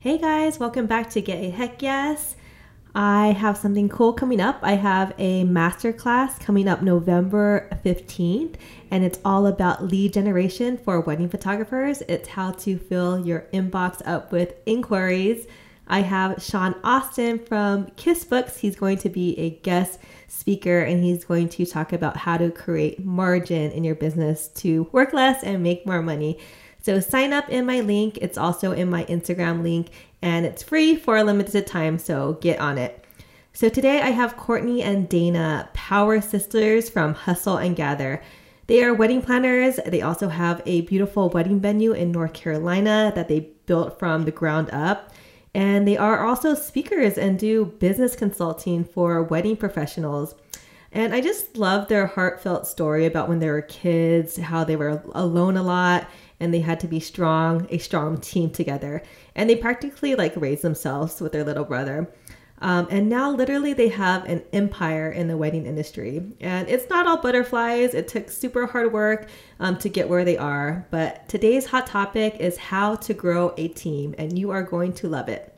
Hey guys, welcome back to Get a Heck Yes. I have something cool coming up. I have a masterclass coming up November 15th, and it's all about lead generation for wedding photographers. It's how to fill your inbox up with inquiries. I have Sean Austin from Kiss Books. He's going to be a guest speaker and he's going to talk about how to create margin in your business to work less and make more money. So sign up in my link. It's also in my Instagram link and it's free for a limited time. So get on it. So today I have Courtney and Dana, power sisters from Hustle and Gather. They are wedding planners. They also have a beautiful wedding venue in North Carolina that they built from the ground up. And they are also speakers and do business consulting for wedding professionals. And I just love their heartfelt story about when they were kids, how they were alone a lot and they had to be strong, a strong team together. And they practically like raised themselves with their little brother. Um, and now, literally, they have an empire in the wedding industry. And it's not all butterflies. It took super hard work um, to get where they are. But today's hot topic is how to grow a team, and you are going to love it.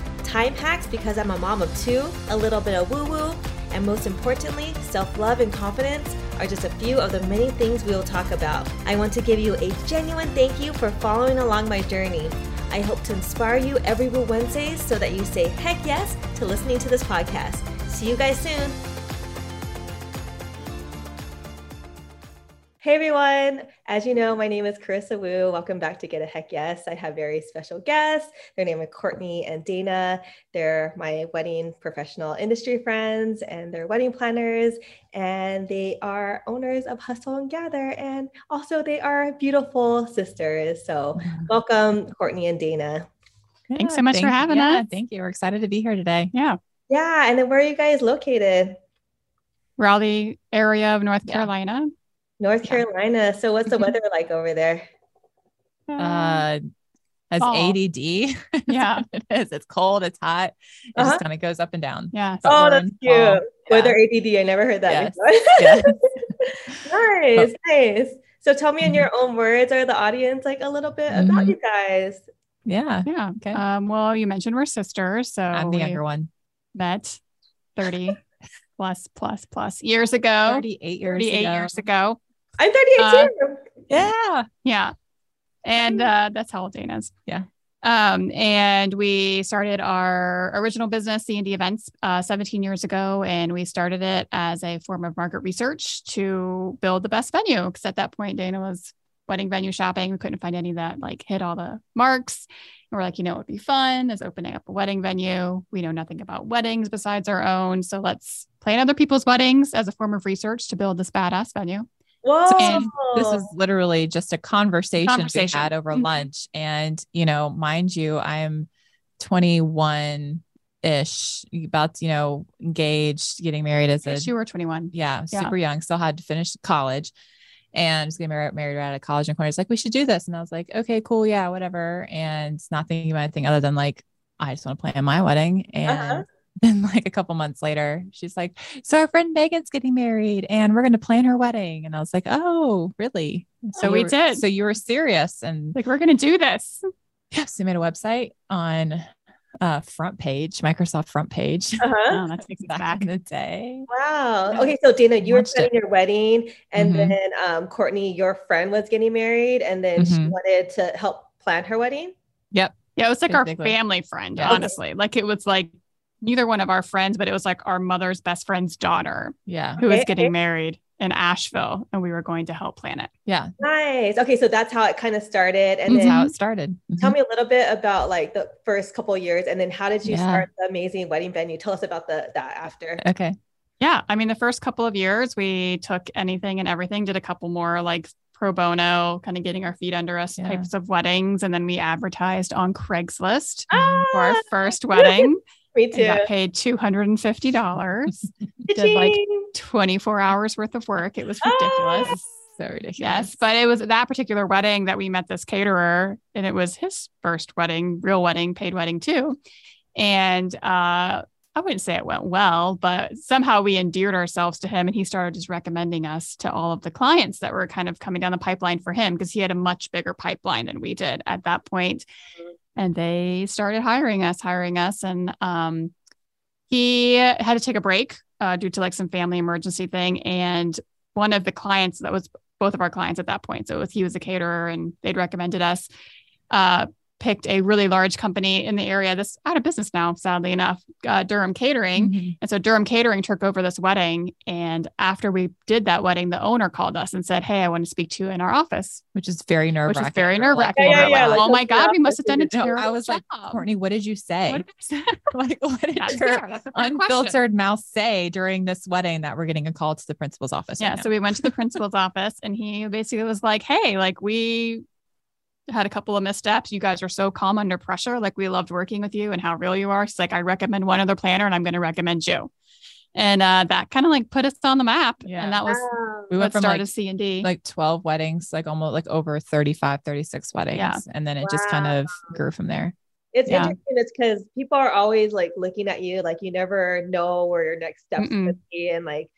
time hacks because I'm a mom of two, a little bit of woo woo, and most importantly, self love and confidence are just a few of the many things we will talk about. I want to give you a genuine thank you for following along my journey. I hope to inspire you every Woo Wednesday so that you say heck yes to listening to this podcast. See you guys soon. Hey everyone! As you know, my name is Carissa Wu. Welcome back to Get a Heck Yes. I have very special guests. Their name is Courtney and Dana. They're my wedding professional industry friends and they're wedding planners. And they are owners of Hustle and Gather. And also, they are beautiful sisters. So, welcome, Courtney and Dana. Thanks so much thank, for having yeah, us. Thank you. We're excited to be here today. Yeah. Yeah. And then where are you guys located? Raleigh area of North Yeah. Carolina. North Yeah. Carolina. So, what's the weather like over there? Uh, as Fall. ADD, Yeah. it is. It's cold. It's hot. It Uh-huh. just kind of goes up and down. yeah. But oh, we're that's cute. fall. Weather Yeah. ADD. I never heard that Yes. before. Yes. nice, nice. So tell me in your own words or the audience like a little bit about Mhm. you guys. Yeah. Yeah. Okay. Um, well, you mentioned we're sisters. So I'm the younger one. met 30 plus, plus, plus years ago. 38 years 38 ago. years ago. I'm 38 Uh, too. Yeah. Yeah. And uh, that's how old Dana is. Yeah. Um, and we started our original business, C&D Events, uh, 17 years ago. And we started it as a form of market research to build the best venue. Because at that point, Dana was wedding venue shopping. We couldn't find any that like hit all the marks. And we're like, you know, it would be fun is opening up a wedding venue. We know nothing about weddings besides our own. So let's plan other people's weddings as a form of research to build this badass venue. Whoa. and This is literally just a conversation, Conversation. we had over Mhm. lunch. And, you know, mind you, I'm 21 ish, about, you know, engaged, getting married as a you were 21. yeah, Yeah. super young, still had to finish college and I was getting married, married out of college. And Corey's like, we should do this. And I was like, okay, cool. Yeah, whatever. And not thinking about anything other than like, I just want to plan my wedding. And Uh-huh. Then like a couple months later, she's like, so our friend Megan's getting married and we're going to plan her wedding. And I was like, oh, really? So we you were- did. So you were serious. And Like, we're going to do this. yes, we made a website on uh front page, Microsoft front page Uh-huh. Oh, that takes us back back. in the day. Wow. Okay, so Dana, you were Launched planning your wedding, and Mhm. then um, Courtney, your friend, was getting married, and then she Mhm. wanted to help plan her wedding. Yep. Yeah, it was like our family friend, Yeah. honestly. Like it was like neither one of our friends, but it was like our mother's best friend's daughter Yeah. who was Okay, getting okay. married in Asheville, and we were going to help plan it. Yeah. Nice. Okay, so that's how it kind of started, and That's then how it started. tell Mhm. me a little bit about like the first couple of years, and then how did you Yeah. start the amazing wedding venue? Tell us about the that after. Okay. Yeah, I mean, the first couple of years, we took anything and everything, did a couple more like pro bono, kind of getting our feet under us Yeah. types of weddings. And then we advertised on Craigslist Ah, for our first wedding. Me and too. got paid $250. did like 24 hours worth of work. It was Ah. ridiculous. So ridiculous. Yes, but it was that particular wedding that we met this caterer, and it was his first wedding, real wedding, paid wedding too. And uh, I wouldn't say it went well, but somehow we endeared ourselves to him, and he started just recommending us to all of the clients that were kind of coming down the pipeline for him because he had a much bigger pipeline than we did at that point. And they started hiring us, hiring us, and um, he had to take a break uh, due to like some family emergency thing, and one of the clients that was both of our clients at that point. So it was, he was a caterer and they'd recommended us, uh, picked a really large company in the area that's out of business now, sadly enough, uh, Durham Catering. Mhm. And so Durham Catering took over this wedding. And after we did that wedding, the owner called us and said, Hey, I want to speak to you in our office, Which is very nerve which wracking. is very nerve wracking. Yeah, yeah, yeah, Like, like oh my God, we must have done it. office, No, I was like. Courtney, what did you say? What did I say? like, what did That's your. That's a question. unfiltered mouth say during this wedding that we're getting a call to the principal's office? Yeah. right? So we went to the principal's office and he basically was like, Hey, like we had a couple of missteps. You guys are so calm under pressure. Like we loved working with you and how real you are. She's like, I recommend one other planner and I'm going to recommend you. And uh, that kind of like put us on the map. Yeah. And that was Wow. we what went from started like, C and D. like 12 weddings, like almost like over 35, 36 weddings. Yeah. And then it just kind of grew from there. It's Yeah. interesting. It's because people are always like looking at you, like you never know where your next steps Mm-mm. could be, and like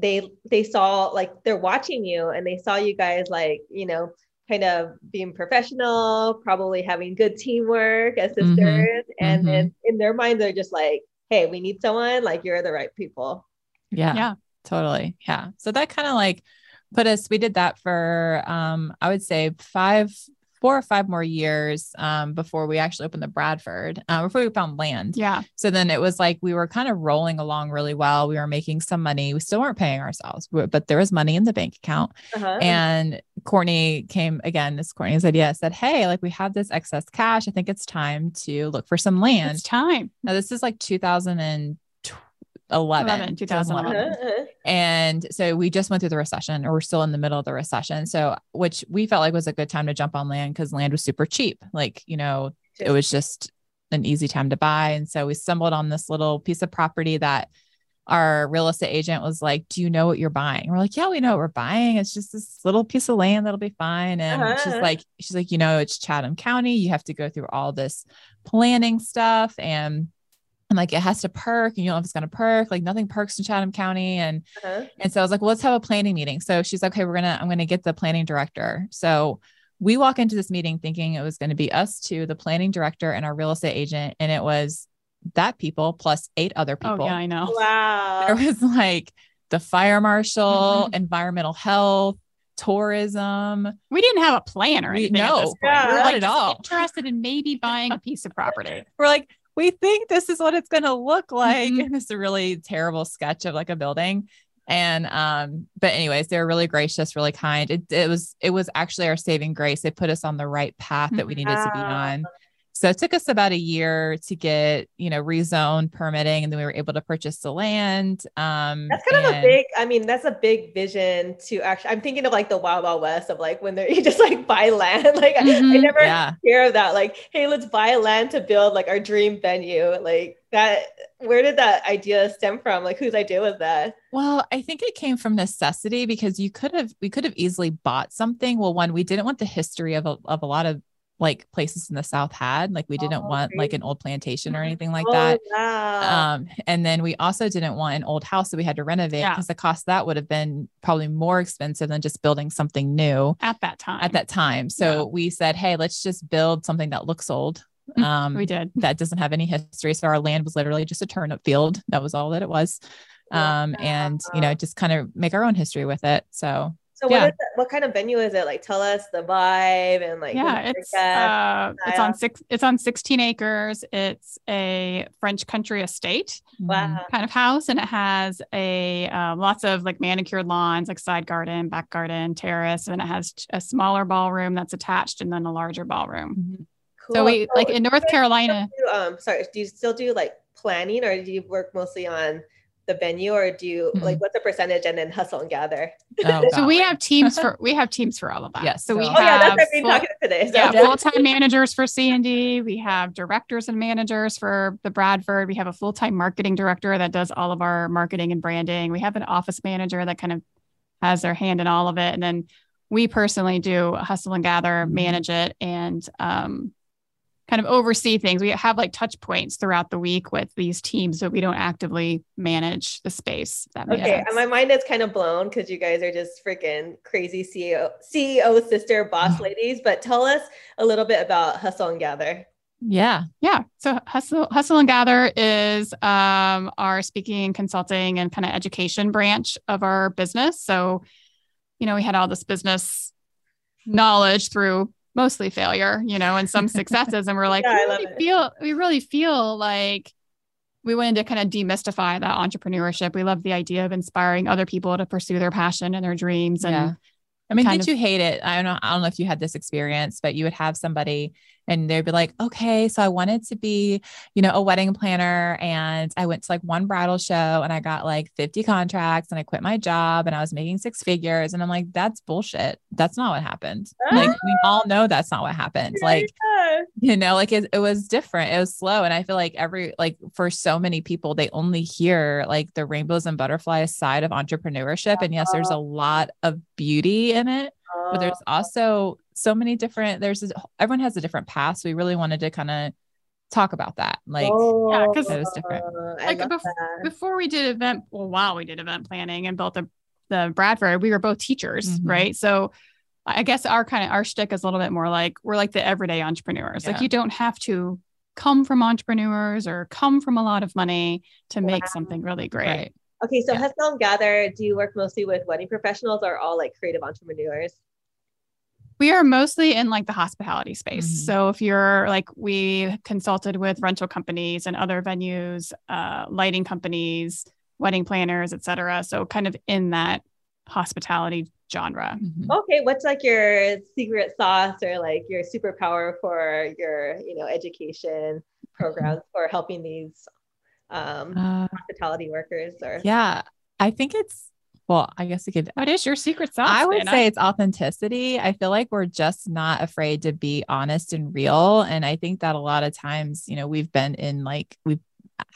they they saw like they're watching you, and they saw you guys like you know kind of being professional, probably having good teamwork as Mhm. sisters, and Mhm. then in their mind they're just like, hey, we need someone like you're the right people. Yeah. Yeah. Totally. Yeah. So that kind of like put us, we did that for, um, I would say five, four or five more years um, before we actually opened the Bradford, uh, before we found land. yeah. So then it was like we were kind of rolling along really well. We were making some money. We still weren't paying ourselves, but there was money in the bank account. Uh-huh. And Courtney came again, this Courtney's idea said, Hey, like we have this excess cash. I think it's time to look for some land. It's time. Now, this is like 2011. 11, 2011. Uh-huh, uh-huh. And so we just went through the recession, or we're still in the middle of the recession. So, which we felt like was a good time to jump on land because land was super cheap. Like, you know, it was just an easy time to buy. And so we stumbled on this little piece of property that our real estate agent was like, Do you know what you're buying? And we're like, Yeah, we know what we're buying. It's just this little piece of land that'll be fine. And she's Uh-huh. like, She's like, You know, it's Chatham County. You have to go through all this planning stuff. And and like it has to perk, and you don't know if it's gonna perk. Like nothing perks in Chatham County. And Uh-huh. and so I was like, well, let's have a planning meeting. So she's like, okay, we're gonna, I'm gonna get the planning director. So we walk into this meeting thinking it was going to be us two, the planning director and our real estate agent. And it was that people plus eight other people. Oh, yeah, I know. Wow. There was like the fire marshal, Mhm. environmental health, tourism. We didn't have a plan or anything. at no. Yeah. we were not like at just all. interested in maybe buying a piece of property. We're like, we think this is what it's going to look like. Mhm. And it's a really terrible sketch of like a building. And um, but anyways, they were really gracious, really kind. It it was it was actually our saving grace. They put us on the right path that we needed to be on. So it took us about a year to get, you know, rezone permitting, and then we were able to purchase the land. Um, That's kind of a big, I mean, that's a big vision to actually, I'm thinking of like the Wild Wild West of like when they're, you just like buy land. Like I- I, Mhm. never yeah. hear of that. Like, hey, let's buy land to build like our dream venue. Like that, where did that idea stem from? Like whose idea was that? Well, I think it came from necessity because you could have we could have easily bought something. Well, one, we didn't want the history of a, of a lot of like places in the South had. Like we didn't Oh, want like an old plantation or anything like oh, that. Wow. Um, and then we also didn't want an old house that we had to renovate Yeah. because the cost that would have been probably more expensive than just building something new At that time. at that time. So we said, hey, let's just build something that looks old. Mhm. Um, we did. that doesn't have any history. So our land was literally just a turnip field. That was all that it was. Um, and you know, just kind of make our own history with it. So so yeah. what is it, what kind of venue is it? Like tell us the vibe and like yeah, it's uh, it's on six. It's on 16 acres. It's a French country estate mm, wow. kind of house, and it has a uh, lots of like manicured lawns, like side garden, back garden, terrace, and it has a smaller ballroom that's attached, and then a larger ballroom. Mhm. So Cool. we like in North Carolina. do, um sorry, do you still do like planning or do you work mostly on the venue or do you Mhm. like what's the percentage and then hustle and gather? Oh, So we have teams for we have teams for all of that. Yes, So we so- Oh yeah, that's have what I've been full- talking today. So yeah, Yeah. full-time managers for C and D. We have directors and managers for the Bradford. We have a full-time marketing director that does all of our marketing and branding. We have an office manager that kind of has their hand in all of it, and then we personally do hustle and gather, Mhm. manage it, and um, kind of oversee things. We have like touch points throughout the week with these teams, but we don't actively manage the space. That Okay, my mind is kind of blown because you guys are just freaking crazy CEO, CEO sister boss ladies. But tell us a little bit about Hustle and Gather. yeah. Yeah. So hustle, hustle and gather is um, our speaking, consulting, and kind of education branch of our business. So, you know, we had all this business knowledge through mostly failure, you know, and some successes, and we're like, Yeah, we really feel, we really feel like we wanted to kind of demystify that entrepreneurship. We love the idea of inspiring other people to pursue their passion and their dreams, and Yeah. I mean, kind did of- you hate it? I don't know. I don't know if you had this experience, but you would have somebody and they'd be like, okay, so I wanted to be, you know, a wedding planner and I went to like one bridal show and I got like 50 contracts and I quit my job and I was making six figures. And I'm like, that's bullshit. That's not what happened. Like we ah. all know that's not what happened. Like, Yeah. you know like it, it was different it was slow and i feel like every like for so many people they only hear like the rainbows and butterflies side of entrepreneurship and yes there's uh-huh. a lot of beauty in it but there's also so many different there's a, everyone has a different path so we really wanted to kind of talk about that like Yeah, 'cause- It was different. Oh, Like, bef- before we did event well while we did event planning and built the the Bradford, we were both teachers, Mhm. right? So I guess our kind of our shtick is a little bit more like we're like the everyday entrepreneurs. Like you don't have to come from entrepreneurs or come from a lot of money to make Wow. something really great. right Okay, so Yeah. Hustle and Gather, do you work mostly with wedding professionals or all like creative entrepreneurs? We are mostly in like the hospitality space. Mhm. So if you're like we consulted with rental companies and other venues, uh, lighting companies, wedding planners, et cetera. So kind of in that hospitality genre. Mhm. Okay, what's like your secret sauce or like your superpower for your, you know, education programs for helping these um, Uh, hospitality workers or yeah i think it's well i guess we could What is your secret sauce? I would Dana? say it's authenticity. I feel like we're just not afraid to be honest and real. And I think that a lot of times, you know, we've been in like, we've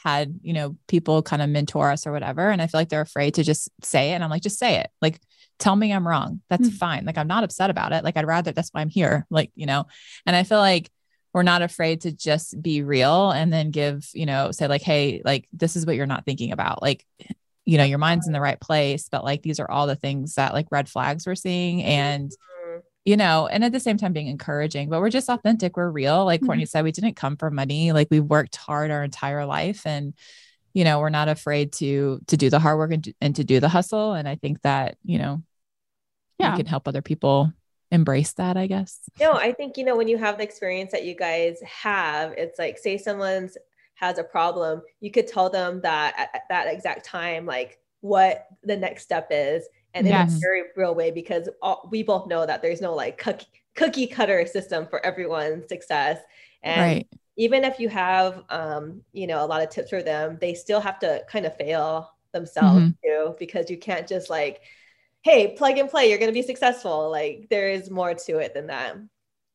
had, you know, people kind of mentor us or whatever. And I feel like they're afraid to just say it. And I'm like, just say it. Like, tell me I'm wrong. That's Hmm. fine. Like, I'm not upset about it. Like, I'd rather that's why I'm here. Like, you know, and I feel like we're not afraid to just be real and then give, you know, say like, hey, like, this is what you're not thinking about. Like, you know, your mind's in the right place, but like these are all the things that like red flags we're seeing. And, Mm, you know, and at the same time being encouraging, but we're just authentic. We're real. Like Courtney said, we didn't come for money. Like we worked hard our entire life and, you know, we're not afraid to, to do the hard work and, to- and to do the hustle. And I think that, you know, Yeah. we can help other people embrace that, I guess. No, I think you know when you have the experience that you guys have, it's like say someone's has a problem, you could tell them that at, at that exact time, like what the next step is, and in Yes. a very real way, because all, we both know that there's no like cookie, cookie cutter system for everyone's success, and right. even if you have um, you know a lot of tips for them they still have to kind of fail themselves Mhm. too because you can't just like hey plug and play you're going to be successful like there is more to it than that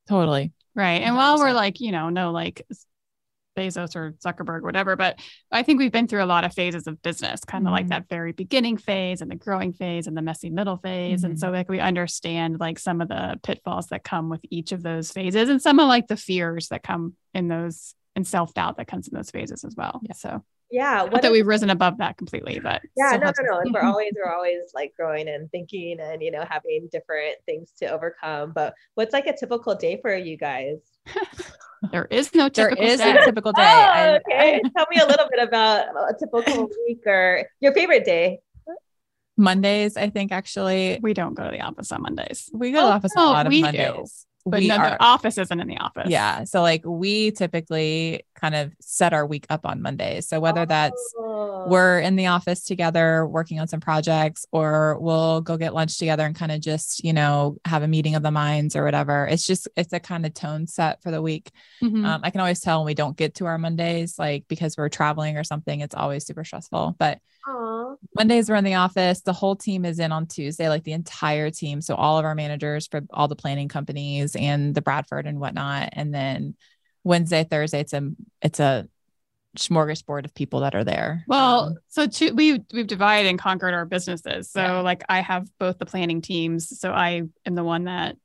Totally. Right. And while we're like, you know, no like Bezos or Zuckerberg, whatever, but I think we've been through a lot of phases of business, kind of like Mhm. that very beginning phase and the growing phase and the messy middle phase. And Mhm. so like we understand like some of the pitfalls that come with each of those phases and some of like the fears that come in those and self-doubt that comes in those phases as well. Yeah. So yeah not that is- we've risen above that completely, but yeah still no no some- no we're always we're always like growing and thinking and you know having different things to overcome but what's like a typical day for you guys There is no There typical is day. a typical day. oh, okay tell me a little bit about a typical week or your favorite day Mondays, I think actually we don't go to the office on Mondays. we go to the Oh, office a no, lot of we do. But no, are the office isn't in the office. yeah. So like we typically kind of set our week up on Mondays. So whether that's Oh. we're in the office together working on some projects or we'll go get lunch together and kind of just you know have a meeting of the minds or whatever it's just it's a kind of tone set for the week Mhm. um, i can always tell when we don't get to our mondays like because we're traveling or something it's always super stressful but Aw. mondays we're in the office the whole team is in on tuesday like the entire team so all of our managers for all the planning companies and the bradford and whatnot and then wednesday thursday it's a it's a smorgasbord of people that are there Well, Um, so two, we we've divided and conquered our businesses. So Yeah. like I have both the planning teams. So I am the one that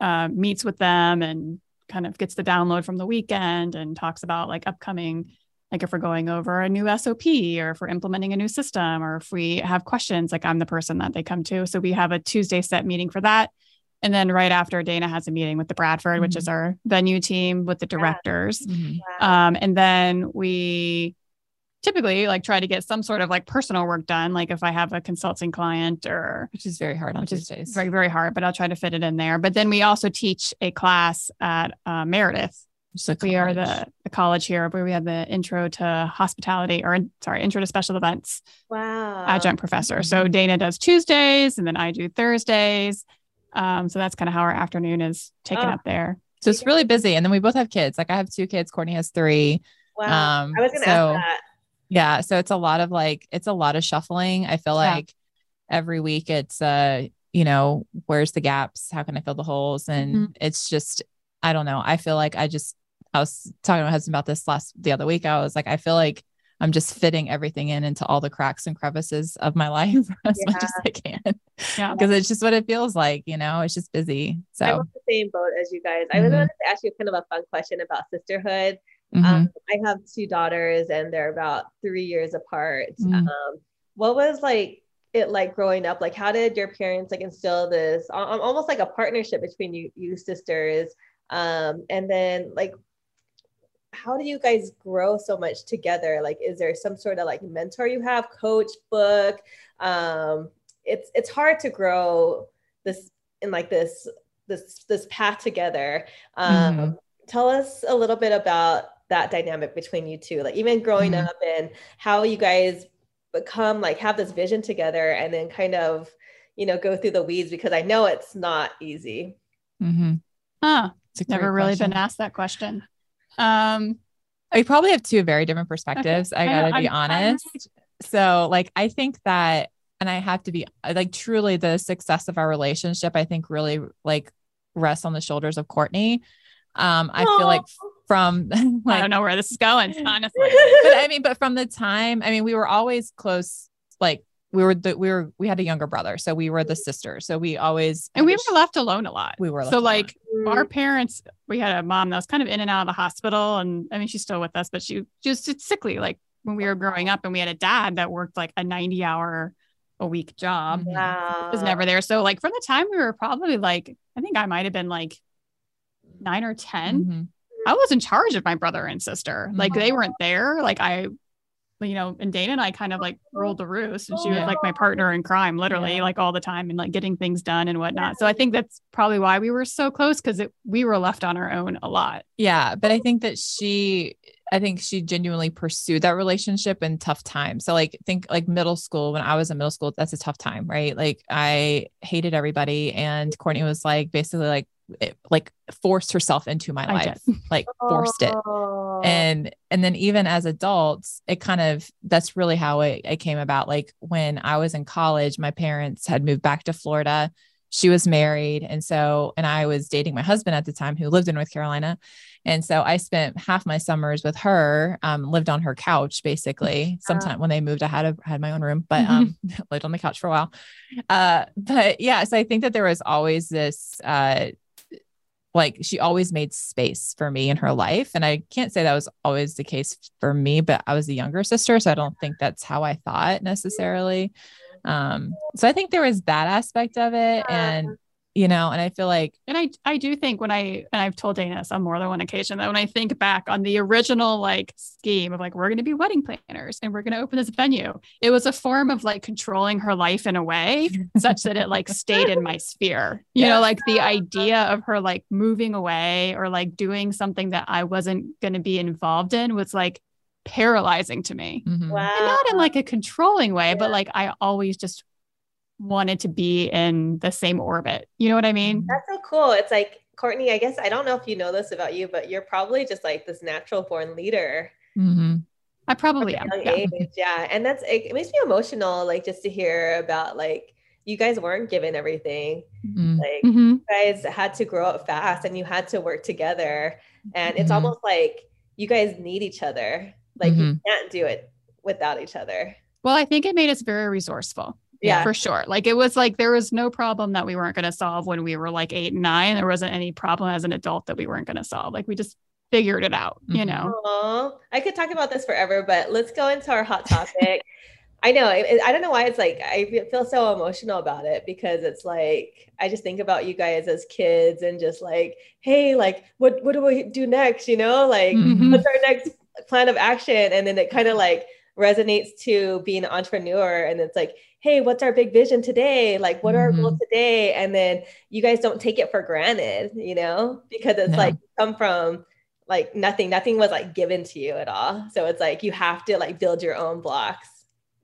uh, meets with them and kind of gets the download from the weekend and talks about like upcoming, like if we're going over a new SOP or if we're implementing a new system or if we have questions, like I'm the person that they come to. So we have a Tuesday set meeting for that. And then right after Dana has a meeting with the Bradford, which is our venue team with the directors. mhm. Um, and then we typically like try to get some sort of like personal work done. Like if I have a consulting client or which is very hard on which is Tuesdays. very, very hard, but I'll try to fit it in there. But then we also teach a class at uh, Meredith. Just a We are the, the college here where we have the intro to hospitality or sorry, intro to special events wow. adjunct professor. So Dana does Tuesdays and then I do Thursdays. Um, so that's kind of how our afternoon is taken Oh. up there. So it's really busy. And then we both have kids. Like I have two kids. Courtney has three. Wow. Um, I was going to so ask that. yeah. So it's a lot of like, it's a lot of shuffling. I feel Yeah. like every week it's, uh, you know, where's the gaps? How can I fill the holes? And Mm-hmm. it's just, I don't know. I feel like I just, I was talking to my husband about this last, the other week. I was like, I feel like I'm just fitting everything in into all the cracks and crevices of my life as much as I can. Yeah. Because it's just what it feels like, you know, it's just busy. I'm So, on the same boat as you guys. I was Mhm. wanted to ask you kind of a fun question about sisterhood. mhm. Um, I have two daughters and they're about three years apart. Mm. Um, what was like it like growing up? Like, how did your parents like instill this al- al- almost like a partnership between you, you sisters? Um, and then like, how do you guys grow so much together? Like, is there some sort of like mentor you have, coach, book? Um, it's it's hard to grow this in like this this this path together. Um, Mhm. Tell us a little bit about that dynamic between you two, like even growing Mhm. up and how you guys become like have this vision together and then kind of you know go through the weeds because I know it's not easy. Mm-hmm. Huh. It's Never great really question. been asked that question. Um, We probably have two very different perspectives. I I gotta be I'm- I'm- honest. So, like, I think that, and I have to be like, truly, the success of our relationship, I think, really like rests on the shoulders of Courtney. Um, I feel like from I don't know where this is going, honestly. but I mean, but from the time, I mean, we were always close. Like, we were the we were we had a younger brother, so we were the sisters. So we always And we were left alone a lot. We were left so like Mm, our parents, we had a mom that was kind of in and out of the hospital, and I mean she's still with us, but she, she was just sickly like when we were growing up, and we had a dad that worked like a ninety hour a week job. Mhm. wow. Was never there. So like from the time we were probably like, I think I might have been like nine or 10 Mhm. I was in charge of my brother and sister. Like Mm-hmm. they weren't there. Like I, you know, and Dana and I kind of like ruled the roost, and she was like my partner in crime, literally, Yeah. like all the time, and like getting things done and whatnot. So I think that's probably why we were so close because we were left on our own a lot. Yeah, but I think that she I think she genuinely pursued that relationship in tough times. So like think like middle school when I was in middle school, that's a tough time, right? Like I hated everybody and Courtney was like basically like it, like forced herself into my life, like forced it. Oh. And and then even as adults, it kind of that's really how it, it came about. Like when I was in college, my parents had moved back to Florida. She was married. And so, and I was dating my husband at the time who lived in North Carolina. And so I spent half my summers with her, um, lived on her couch basically. Sometime when they moved, I had a had my own room, but um lived on the couch for a while. Uh, but yeah, so I think that there was always this uh like she always made space for me in her life. And I can't say that was always the case for me, but I was the younger sister. So I don't think that's how I thought necessarily. Um, so I think there was that aspect of it. And you know, and I feel like, and I, I do think when I, and I've told Dana this on more than one occasion that when I think back on the original like scheme of like, we're going to be wedding planners and we're going to open this venue, it was a form of like controlling her life in a way such that it like stayed in my sphere, you yeah. know, like the idea of her like moving away or like doing something that I wasn't going to be involved in was like paralyzing to me. Mm-hmm. Wow. And not in like a controlling way, yeah. but like I always just wanted to be in the same orbit. You know what I mean? That's so cool. It's like, Courtney, I guess I don't know if you know this about you, but you're probably just like this natural born leader. Mm-hmm. I probably am. Yeah. Age. yeah. And that's, it, it, makes me emotional, like just to hear about like, you guys weren't given everything. Mm-hmm. Like mm-hmm. you guys had to grow up fast and you had to work together. And it's mm-hmm. almost like you guys need each other. Like you mm-hmm. can't do it without each other. Well, I think it made us very resourceful yeah for sure like it was like there was no problem that we weren't going to solve when we were like eight and nine there wasn't any problem as an adult that we weren't going to solve like we just figured it out you mm-hmm. know Aww. i could talk about this forever but let's go into our hot topic i know it, i don't know why it's like i feel so emotional about it because it's like i just think about you guys as kids and just like hey like what what do we do next you know like mm-hmm. what's our next plan of action and then it kind of like resonates to being an entrepreneur and it's like hey, what's our big vision today? Like, what are mm-hmm. our goals mm-hmm. today? And then you guys don't take it for granted, you know, because it's no. like come from like nothing, nothing was like given to you at all. So it's like you have to like build your own blocks.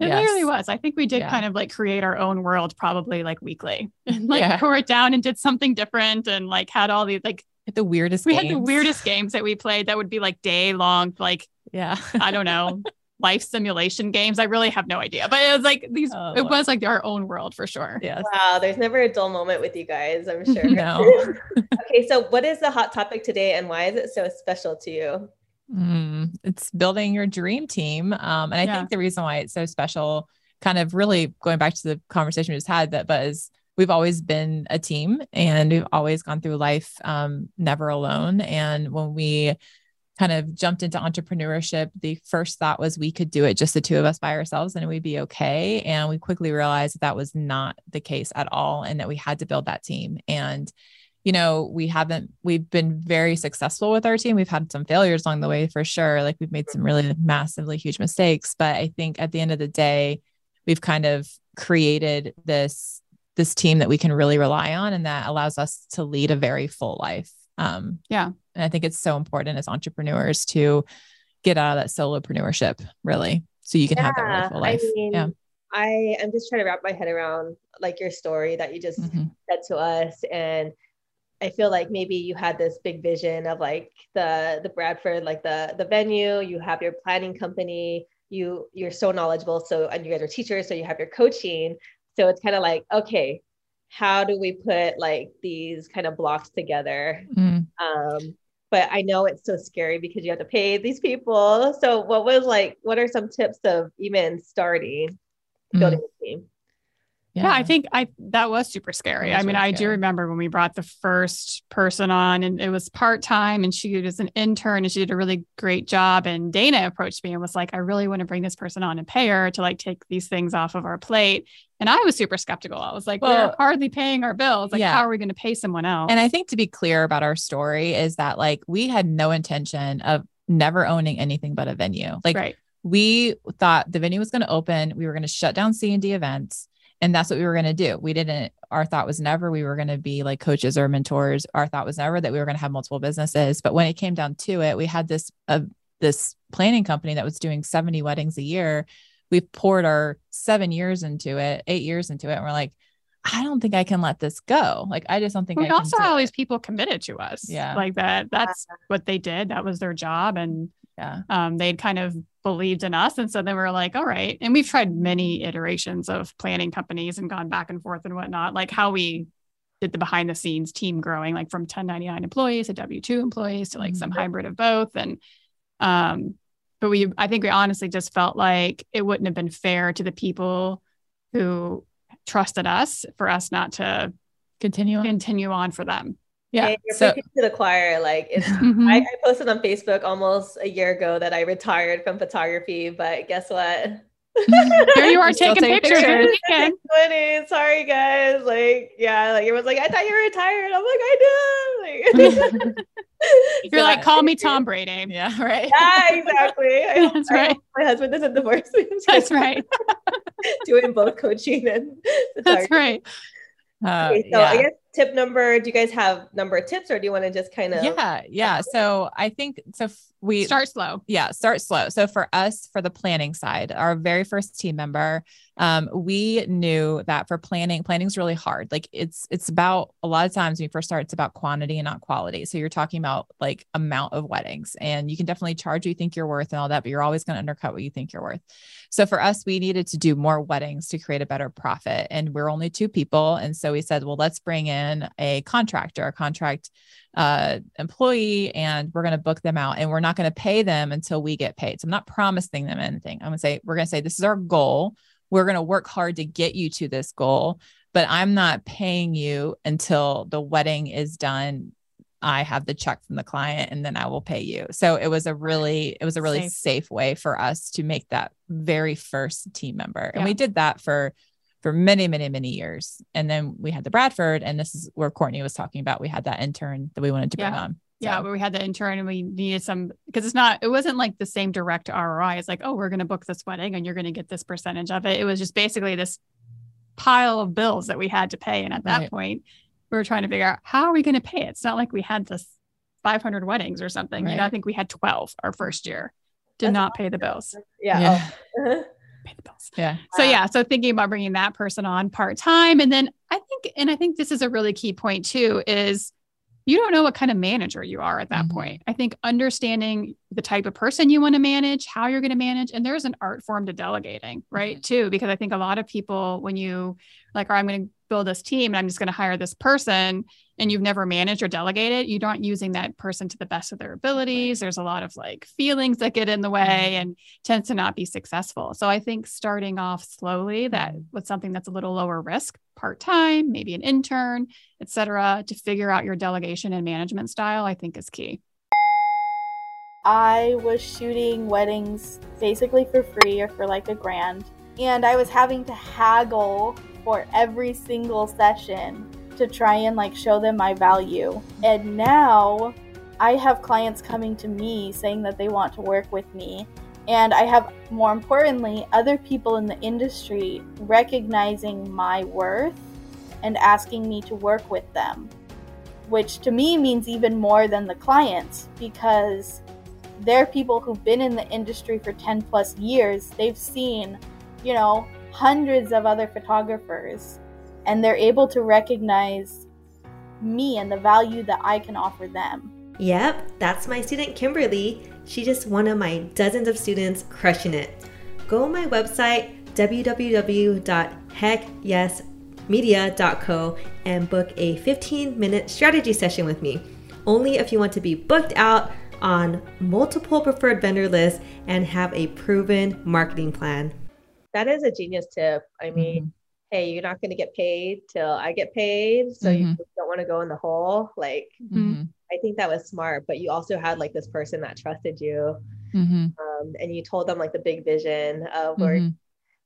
It yes. literally was. I think we did yeah. kind of like create our own world probably like weekly and like yeah. tore it down and did something different and like had all these like the weirdest we games. had the weirdest games that we played that would be like day long like yeah i don't know life simulation games. I really have no idea, but it was like these, oh, it was like our own world for sure. Yes. Wow. There's never a dull moment with you guys, I'm sure. no. okay. So, what is the hot topic today and why is it so special to you? Mm, it's building your dream team. Um, and I yeah. think the reason why it's so special, kind of really going back to the conversation we just had, that but is we've always been a team and we've always gone through life um, never alone. And when we kind of jumped into entrepreneurship, the first thought was we could do it just the two of us by ourselves and we'd be okay. And we quickly realized that, that was not the case at all and that we had to build that team. And, you know, we haven't, we've been very successful with our team. We've had some failures along the way for sure. Like we've made some really massively huge mistakes. But I think at the end of the day, we've kind of created this this team that we can really rely on and that allows us to lead a very full life um, yeah. And I think it's so important as entrepreneurs to get out of that solopreneurship, really, so you can yeah, have that really full life. I mean, yeah. I am just trying to wrap my head around like your story that you just mm-hmm. said to us, and I feel like maybe you had this big vision of like the the Bradford, like the the venue. You have your planning company. You you're so knowledgeable. So and you guys are teachers, so you have your coaching. So it's kind of like okay, how do we put like these kind of blocks together mm. um but i know it's so scary because you have to pay these people so what was like what are some tips of even starting mm. building a team yeah. yeah. I think I that was super scary. Was I mean, I do remember when we brought the first person on and it was part-time and she was an intern and she did a really great job. And Dana approached me and was like, I really want to bring this person on and pay her to like take these things off of our plate. And I was super skeptical. I was like, well, we're hardly paying our bills. Like, yeah. how are we going to pay someone else? And I think to be clear about our story is that like we had no intention of never owning anything but a venue. Like right. we thought the venue was going to open, we were going to shut down C and D events and that's what we were going to do. We didn't, our thought was never we were going to be like coaches or mentors. Our thought was never that we were going to have multiple businesses. But when it came down to it, we had this, uh, this planning company that was doing 70 weddings a year. We've poured our seven years into it, eight years into it. And we're like, I don't think I can let this go. Like, I just don't think we I also had all these people committed to us. Yeah. Like that, that's what they did. That was their job. And yeah, um, they'd kind of believed in us. And so then we are like, all right. And we've tried many iterations of planning companies and gone back and forth and whatnot, like how we did the behind the scenes team growing, like from 1099 employees to W 2 employees to like mm-hmm. some hybrid of both. And, um, but we, I think we honestly just felt like it wouldn't have been fair to the people who trusted us for us not to continue on. continue on for them. Yeah. And you're so, to the choir. Like it's, mm-hmm. I, I, posted on Facebook almost a year ago that I retired from photography, but guess what? Here you are taking pictures. pictures. Funny. Sorry, guys. Like, yeah, like everyone's like, I thought you were retired. I'm like, I know. Like, You're So like, call me Tom Brady. Yeah, right. Yeah, exactly. I That's I right. my husband doesn't divorce me. That's right. Doing both coaching and That's right. Uh, Okay, so yeah. I guess tip number. Do you guys have number of tips, or do you want to just kind of? yeah, yeah. So I think so. f- We Start slow. yeah start slow so for us for the planning side our very first team member um, we knew that for planning planning is really hard like it's it's about a lot of times when you first start it's about quantity and not quality so you're talking about like amount of weddings and you can definitely charge what you think you're worth and all that but you're always going to undercut what you think you're worth so for us we needed to do more weddings to create a better profit and we're only two people and so we said well let's bring in a contractor a contract uh, employee and we're going to book them out and we're not going to pay them until we get paid. So I'm not promising them anything. I'm going to say, we're going to say, this is our goal. We're going to work hard to get you to this goal, but I'm not paying you until the wedding is done. I have the check from the client and then I will pay you. So it was a really, it was a really Safe. safe, way for us to make that very first team member. And Yeah. we did that for for many, many, many years. And then we had the Bradford, and this is where Courtney was talking about. We had that intern that we wanted to bring Yeah. on. Yeah, So- but we had the intern and we needed some because it's not, it wasn't like the same direct ROI. It's like, oh, we're going to book this wedding and you're going to get this percentage of it. It was just basically this pile of bills that we had to pay. And at that Right. point, we were trying to figure out how are we going to pay it? It's not like we had this 500 weddings or something. You know, I think we had 12 our first year. Did That's not pay the bills. Yeah. Yeah. oh. Pay the bills. Yeah. So Wow. yeah, so thinking about bringing that person on part time, and then I think, and I think this is a really key point too, is you don't know what kind of manager you are at that Mhm. point. I think understanding the type of person you want to manage, how you're going to manage, and there's an art form to delegating, right? Too, because I think a lot of people, when you like, or I'm going to build this team and I'm just going to hire this person, and you've never managed or delegated, you aren't using that person to the best of their abilities. There's a lot of like feelings that get in the way mm-hmm. and tends to not be successful. So I think starting off slowly that mm-hmm. with something that's a little lower risk, part-time, maybe an intern, et cetera, to figure out your delegation and management style, I think is key. I was shooting weddings basically for free or for like a grand. And I was having to haggle for every single session to try and like show them my value. And now I have clients coming to me saying that they want to work with me. And I have, more importantly, other people in the industry recognizing my worth and asking me to work with them, which to me means even more than the clients because they're people who've been in the industry for 10 plus years. They've seen, you know, hundreds of other photographers, and they're able to recognize me and the value that I can offer them. Yep, that's my student Kimberly. She's just one of my dozens of students crushing it. Go on my website www.heckyesmedia.co and book a 15 minute strategy session with me. Only if you want to be booked out on multiple preferred vendor lists and have a proven marketing plan. That is a genius tip. I mean, mm-hmm. Hey, you're not going to get paid till I get paid. So you Mhm. don't want to go in the hole. Like, Mhm. I think that was smart, but you also had like this person that trusted you. Mhm. Um, and you told them like the big vision of where Mhm.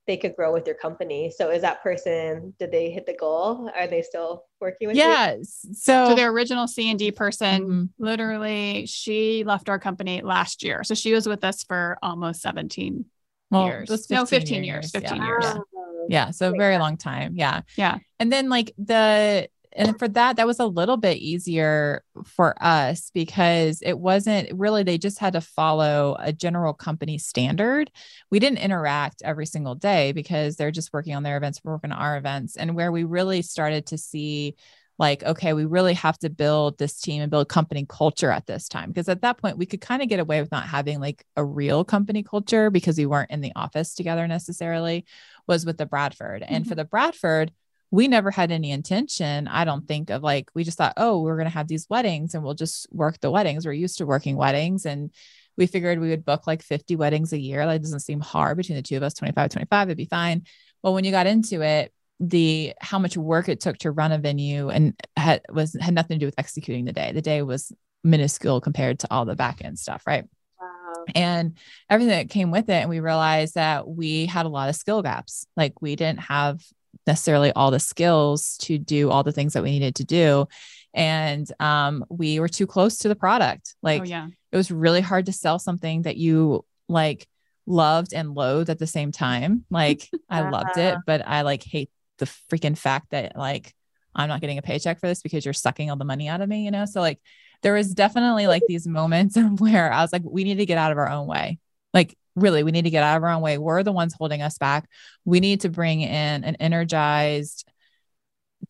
they could grow with your company. So is that person, did they hit the goal? Are they still working with you? Yes. So, So their original C and D person, Mhm. literally, she left our company last year. So she was with us for almost 17 well, years. it was No, 15 years, 15 yeah. years. Yeah. Wow. Yeah. So Like very that. long time. Yeah. Yeah. And then like the and for that that was a little bit easier for us because it wasn't really they just had to follow a general company standard. We didn't interact every single day because they're just working on their events, we're working on our events and where we really started to see like okay we really have to build this team and build company culture at this time. Because at that point we could kind of get away with not having like a real company culture because we weren't in the office together necessarily was with the bradford. And mm-hmm. for the bradford we never had any intention i don't think of like we just thought oh we're going to have these weddings and we'll just work the weddings. We're used to working weddings and we figured we would book like 50 weddings a year. That doesn't seem hard between the two of us 25 25 it'd be fine. Well when you got into it the how much work it took to run a venue and had was had nothing to do with executing the day. The day was minuscule compared to all the back end stuff, right? Wow. and everything that came with it. And we realized that we had a lot of skill gaps. Like we didn't have necessarily all the skills to do all the things that we needed to do. And um, we were too close to the product. Like oh, yeah. it was really hard to sell something that you like loved and loathed at the same time. Like I loved it, but I like hate the freaking fact that like I'm not getting a paycheck for this because you're sucking all the money out of me, you know? So like there was definitely like these moments where I was like, we need to get out of our own way. Like, really, we need to get out of our own way. We're the ones holding us back. We need to bring in an energized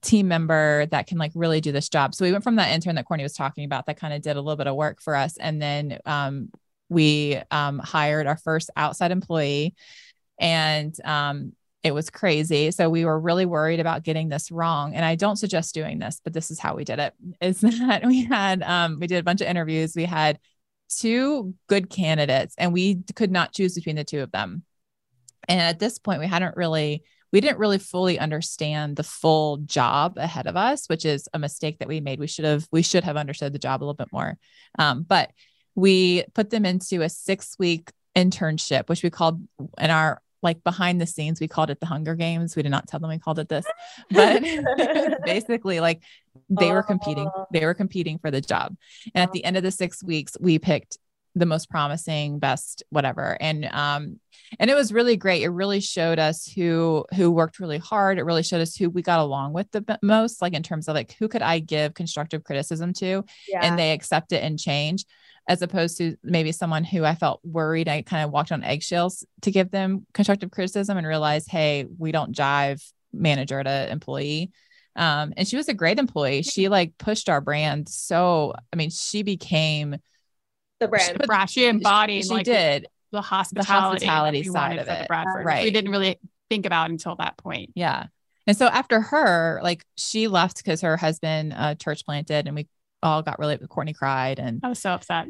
team member that can like really do this job. So we went from that intern that Courtney was talking about that kind of did a little bit of work for us. And then um, we um, hired our first outside employee. And um, it was crazy. So we were really worried about getting this wrong. And I don't suggest doing this, but this is how we did it. Is that we had um, we did a bunch of interviews. We had two good candidates and we could not choose between the two of them. And at this point, we hadn't really we didn't really fully understand the full job ahead of us, which is a mistake that we made. We should have we should have understood the job a little bit more. Um, but we put them into a six week internship, which we called in our like behind the scenes, we called it the Hunger Games. We did not tell them we called it this, but basically like they were competing, they were competing for the job. And at the end of the six weeks, we picked the most promising, best, whatever. And um, and it was really great. It really showed us who who worked really hard. It really showed us who we got along with the most, like in terms of like who could I give constructive criticism to, yeah. and they accept it and change as opposed to maybe someone who I felt worried. I kind of walked on eggshells to give them constructive criticism and realize, hey, we don't jive manager to employee. Um, and she was a great employee. She like pushed our brand. So, I mean, she became the brand. She, she embodied. She like, did the hospitality, the hospitality side of it. Bradford, right? We didn't really think about until that point. Yeah. And so after her, like she left because her husband uh, church planted, and we all got really. Courtney cried, and I was so upset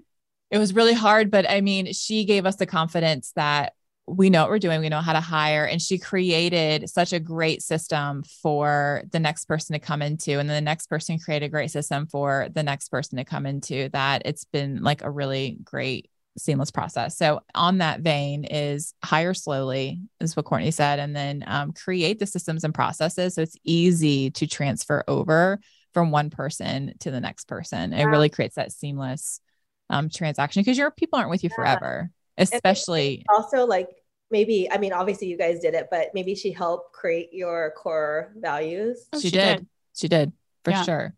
it was really hard, but I mean, she gave us the confidence that we know what we're doing, we know how to hire. And she created such a great system for the next person to come into. And then the next person created a great system for the next person to come into that it's been like a really great seamless process. So on that vein is hire slowly is what Courtney said, and then um, create the systems and processes. So it's easy to transfer over from one person to the next person. It really creates that seamless um, transaction because your people aren't with you forever, especially also like maybe I mean obviously you guys did it, but maybe she helped create your core values. Oh, she, she did. did. She did for yeah. sure.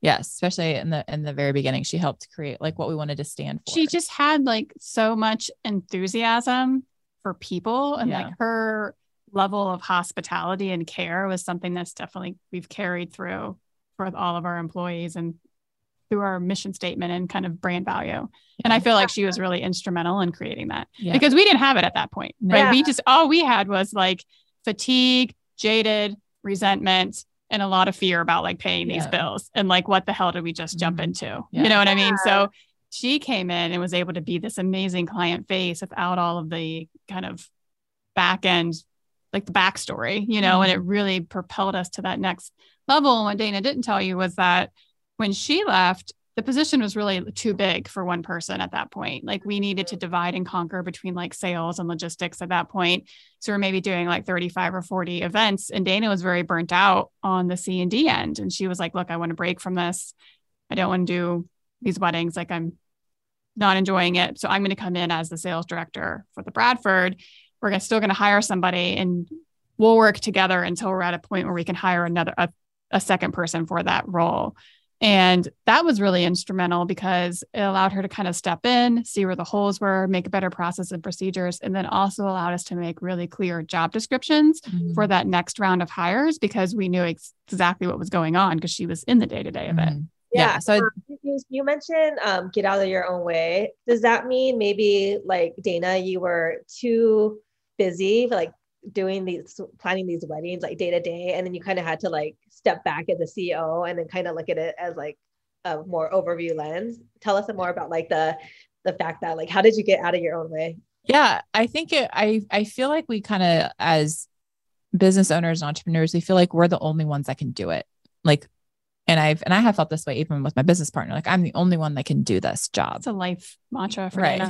Yes, especially in the in the very beginning, she helped create like what we wanted to stand for. She just had like so much enthusiasm for people, and yeah. like her level of hospitality and care was something that's definitely we've carried through for all of our employees and through our mission statement and kind of brand value. And I feel like she was really instrumental in creating that yeah. because we didn't have it at that point. Right. Yeah. We just, all we had was like fatigue, jaded, resentment, and a lot of fear about like paying these yeah. bills and like, what the hell did we just jump mm-hmm. into? You know what I mean? So she came in and was able to be this amazing client face without all of the kind of back end, like the backstory, you know, mm-hmm. and it really propelled us to that next level. And what Dana didn't tell you was that when she left, the position was really too big for one person at that point. Like we needed to divide and conquer between like sales and logistics at that point. So we're maybe doing like 35 or 40 events. And Dana was very burnt out on the C and D end. And she was like, look, I want to break from this. I don't want to do these weddings. Like I'm not enjoying it. So I'm going to come in as the sales director for the Bradford. We're still going to hire somebody and we'll work together until we're at a point where we can hire another, a, a second person for that role. And that was really instrumental because it allowed her to kind of step in, see where the holes were, make a better process and procedures, and then also allowed us to make really clear job descriptions mm-hmm. for that next round of hires because we knew ex- exactly what was going on because she was in the day to day of it. Mm-hmm. Yeah. yeah. So you, you mentioned um, get out of your own way. Does that mean maybe like Dana, you were too busy, like doing these planning these weddings like day to day and then you kind of had to like step back as a ceo and then kind of look at it as like a more overview lens tell us more about like the the fact that like how did you get out of your own way yeah i think it i i feel like we kind of as business owners and entrepreneurs we feel like we're the only ones that can do it like And I've and I have felt this way even with my business partner. Like I'm the only one that can do this job. It's a life mantra for right.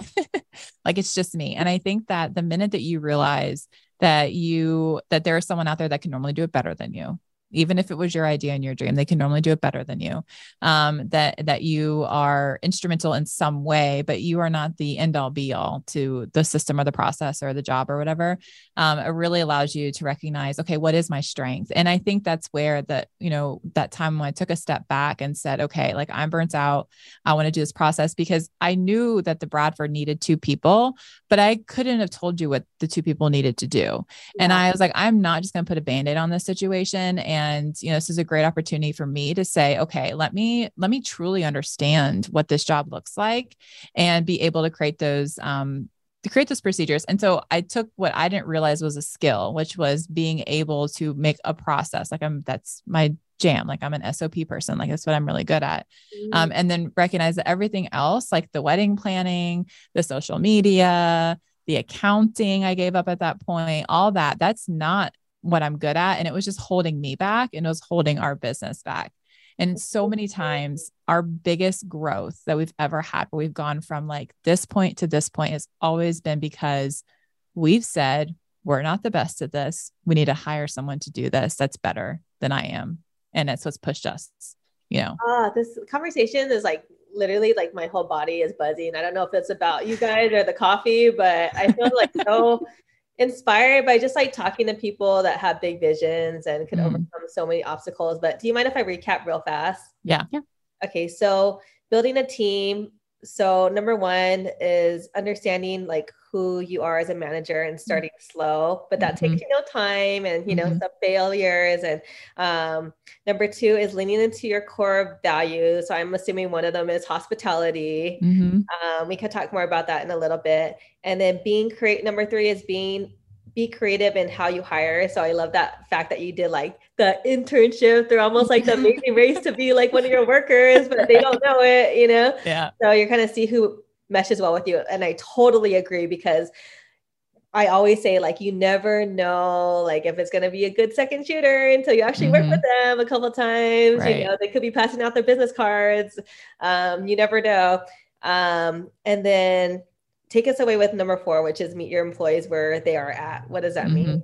Like it's just me. And I think that the minute that you realize that you that there is someone out there that can normally do it better than you, even if it was your idea and your dream they can normally do it better than you. Um, that that you are instrumental in some way but you are not the end all be all to the system or the process or the job or whatever. Um, it really allows you to recognize okay what is my strength? And i think that's where that you know that time when i took a step back and said okay like i'm burnt out. I want to do this process because i knew that the bradford needed two people but i couldn't have told you what the two people needed to do. And i was like i'm not just going to put a band-aid on this situation and and you know this is a great opportunity for me to say okay let me let me truly understand what this job looks like and be able to create those um, to create those procedures. And so I took what I didn't realize was a skill, which was being able to make a process. Like I'm that's my jam. Like I'm an SOP person. Like that's what I'm really good at. Mm-hmm. Um, and then recognize that everything else, like the wedding planning, the social media, the accounting I gave up at that point, all that, that's not what I'm good at. And it was just holding me back and it was holding our business back. And so many times, our biggest growth that we've ever had, where we've gone from like this point to this point, has always been because we've said, we're not the best at this. We need to hire someone to do this that's better than I am. And that's what's pushed us, you know. Ah, this conversation is like literally like my whole body is buzzing. I don't know if it's about you guys or the coffee, but I feel like so inspired by just like talking to people that have big visions and can mm. overcome so many obstacles. But do you mind if I recap real fast? Yeah. Yeah. Okay. So building a team. So number one is understanding like who you are as a manager and starting mm-hmm. slow, but that mm-hmm. takes you know time and you know mm-hmm. some failures. And um, number two is leaning into your core values. So I'm assuming one of them is hospitality. Mm-hmm. Um, we could talk more about that in a little bit. And then being create. Number three is being be creative in how you hire. So I love that fact that you did like the internship. They're almost like the amazing race to be like one of your workers, but they don't know it, you know? Yeah. So you're kind of see who meshes well with you. And I totally agree because I always say like you never know like if it's gonna be a good second shooter until you actually mm-hmm. work with them a couple times. Right. You know, they could be passing out their business cards. Um, you never know. Um, and then take us away with number four, which is meet your employees where they are at. What does that mm-hmm. mean?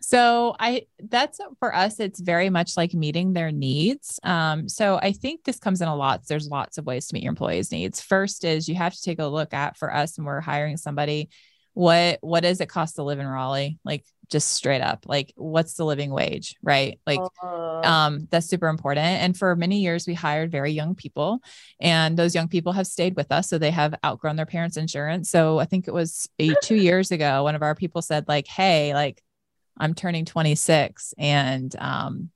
So I that's for us it's very much like meeting their needs. Um, so I think this comes in a lot. There's lots of ways to meet your employees' needs. First is you have to take a look at for us when we're hiring somebody, what what does it cost to live in Raleigh? Like just straight up, like what's the living wage, right? Like uh, um, that's super important. And for many years we hired very young people, and those young people have stayed with us, so they have outgrown their parents' insurance. So I think it was a, two years ago, one of our people said like, "Hey, like." I'm turning 26 and um,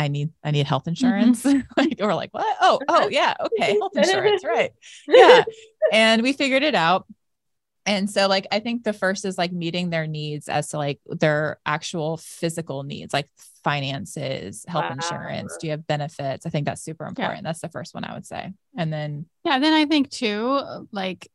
I need I need health insurance. Mm-hmm. like or like what? Oh, oh yeah, okay, health insurance, right. Yeah. And we figured it out. And so like I think the first is like meeting their needs as to like their actual physical needs, like finances, health wow. insurance, do you have benefits? I think that's super important. Yeah. That's the first one I would say. And then Yeah, then I think too, like